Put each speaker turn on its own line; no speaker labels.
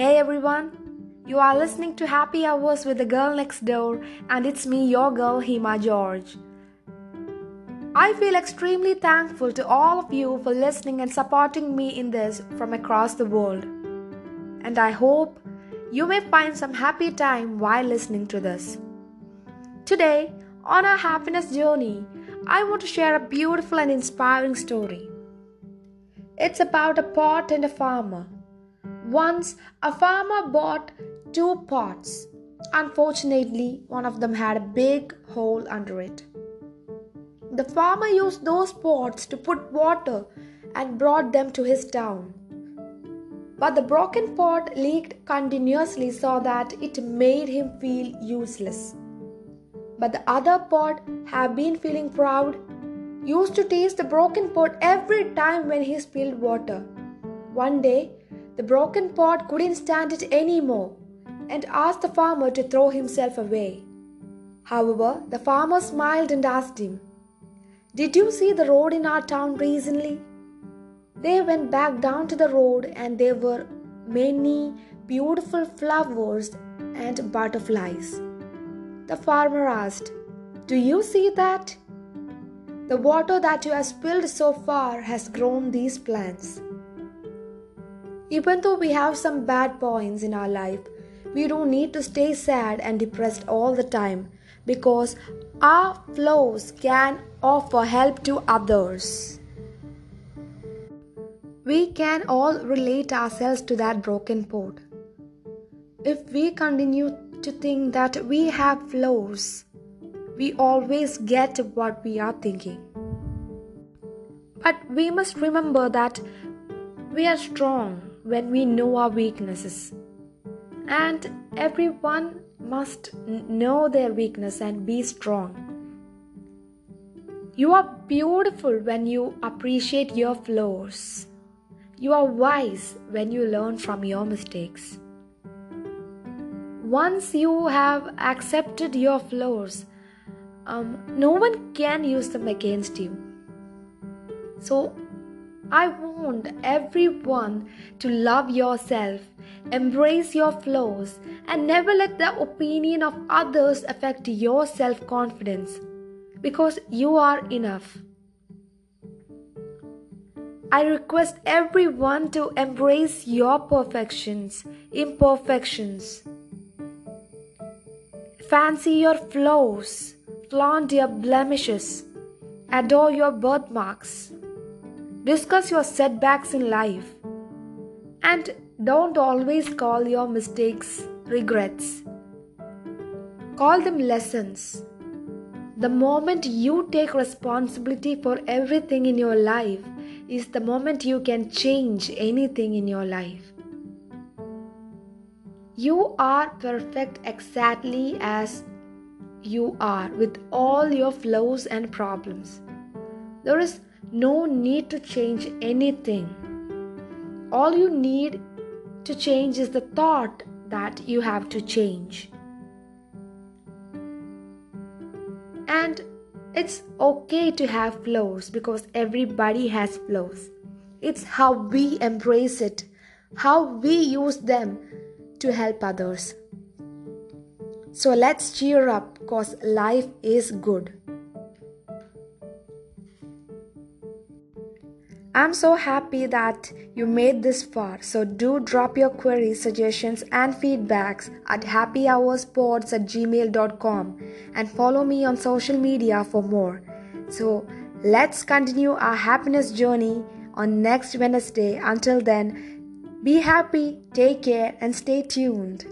Hey everyone, you are listening to Happy Hours with the Girl Next Door, and it's me, your girl Hema George. I feel extremely thankful to all of you for listening and supporting me in this from across the world. And I hope you may find some happy time while listening to this. Today, on our happiness journey, I want to share a beautiful and inspiring story. It's about a pot and a farmer. Once, a farmer bought two pots. Unfortunately, one of them had a big hole under it. The farmer used those pots to put water and brought them to his town. But the broken pot leaked continuously so that it made him feel useless. But the other pot had been feeling proud, used to taste the broken pot every time when he spilled water. One day, the broken pot couldn't stand it anymore and asked the farmer to throw himself away. However, the farmer smiled and asked him, Did you see the road in our town recently? They went back down to the road and there were many beautiful flowers and butterflies. The farmer asked, Do you see that? The water that you have spilled so far has grown these plants. Even though we have some bad points in our life, we don't need to stay sad and depressed all the time because our flaws can offer help to others. We can all relate ourselves to that broken pot. If we continue to think that we have flaws, we always get what we are thinking. But we must remember that we are strong when we know our weaknesses. And everyone must know their weakness and be strong. You are beautiful when you appreciate your flaws. You are wise when you learn from your mistakes. Once you have accepted your flaws, um, no one can use them against you. So I want everyone to love yourself, embrace your flaws, and never let the opinion of others affect your self confidence because you are enough. I request everyone to embrace your perfections, imperfections. Fancy your flaws, flaunt your blemishes, adore your birthmarks. Discuss your setbacks in life. And don't always call your mistakes regrets. Call them lessons. The moment you take responsibility for everything in your life is the moment you can change anything in your life. You are perfect exactly as you are with all your flaws and problems. There is no need to change anything. All you need to change is the thought that you have to change. And it's okay to have flaws because everybody has flaws. It's how we embrace it, how we use them to help others. So let's cheer up because life is good. I'm so happy that you made this far. So do drop your queries, suggestions, and feedbacks at happyhoursports at gmail.com and follow me on social media for more. So let's continue our happiness journey on next Wednesday. Until then, be happy, take care, and stay tuned.